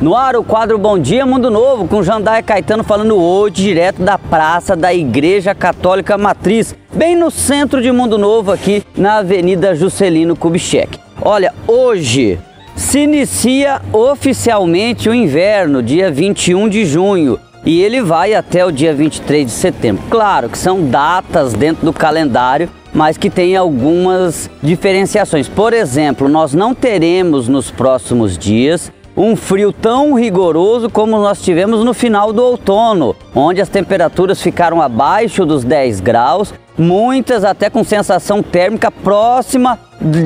No ar, o quadro Bom Dia Mundo Novo, com Jandaia Caetano falando hoje direto da praça da Igreja Católica Matriz, bem no centro de Mundo Novo, aqui na Avenida Juscelino Kubitschek. Olha, hoje se inicia oficialmente o inverno, dia 21 de junho, e ele vai até o dia 23 de setembro. Claro que são datas dentro do calendário, mas que tem algumas diferenciações. Por exemplo, nós não teremos nos próximos dias um frio tão rigoroso como nós tivemos no final do outono, onde as temperaturas ficaram abaixo dos 10 graus, muitas até com sensação térmica próxima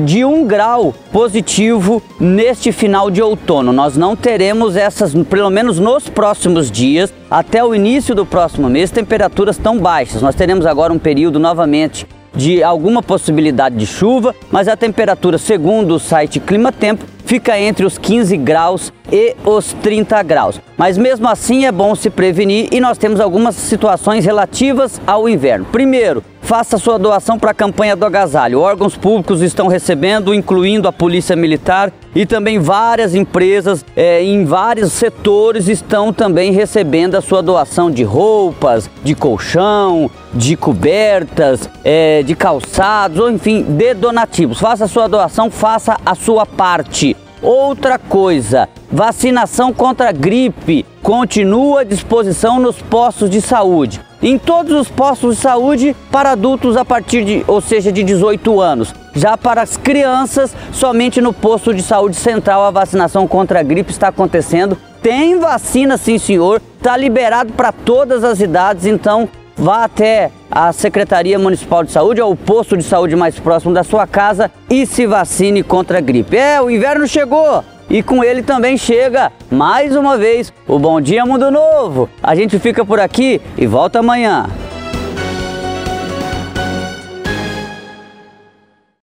de um grau positivo neste final de outono. Nós não teremos essas, pelo menos nos próximos dias, até o início do próximo mês, temperaturas tão baixas. Nós teremos agora um período novamente de alguma possibilidade de chuva, mas a temperatura, segundo o site Clima Tempo, fica entre os 15 graus e os 30 graus. Mas mesmo assim é bom se prevenir e nós temos algumas situações relativas ao inverno. Primeiro, faça sua doação para a campanha do agasalho. Órgãos públicos estão recebendo, incluindo a Polícia Militar e também várias empresas é, em vários setores estão também recebendo a sua doação de roupas, de colchão, de cobertas, é, de calçados, ou enfim, de donativos. Faça a sua doação, faça a sua parte. Outra coisa, vacinação contra a gripe continua à disposição nos postos de saúde. Em todos os postos de saúde para adultos a partir de, ou seja, de 18 anos. Já para as crianças, somente no posto de saúde central a vacinação contra a gripe está acontecendo. Tem vacina, sim, senhor. Está liberado para todas as idades, então vá até a Secretaria Municipal de Saúde ou o posto de saúde mais próximo da sua casa e se vacine contra a gripe. É, o inverno chegou e com ele também chega mais uma vez o Bom Dia Mundo Novo. A gente fica por aqui e volta amanhã.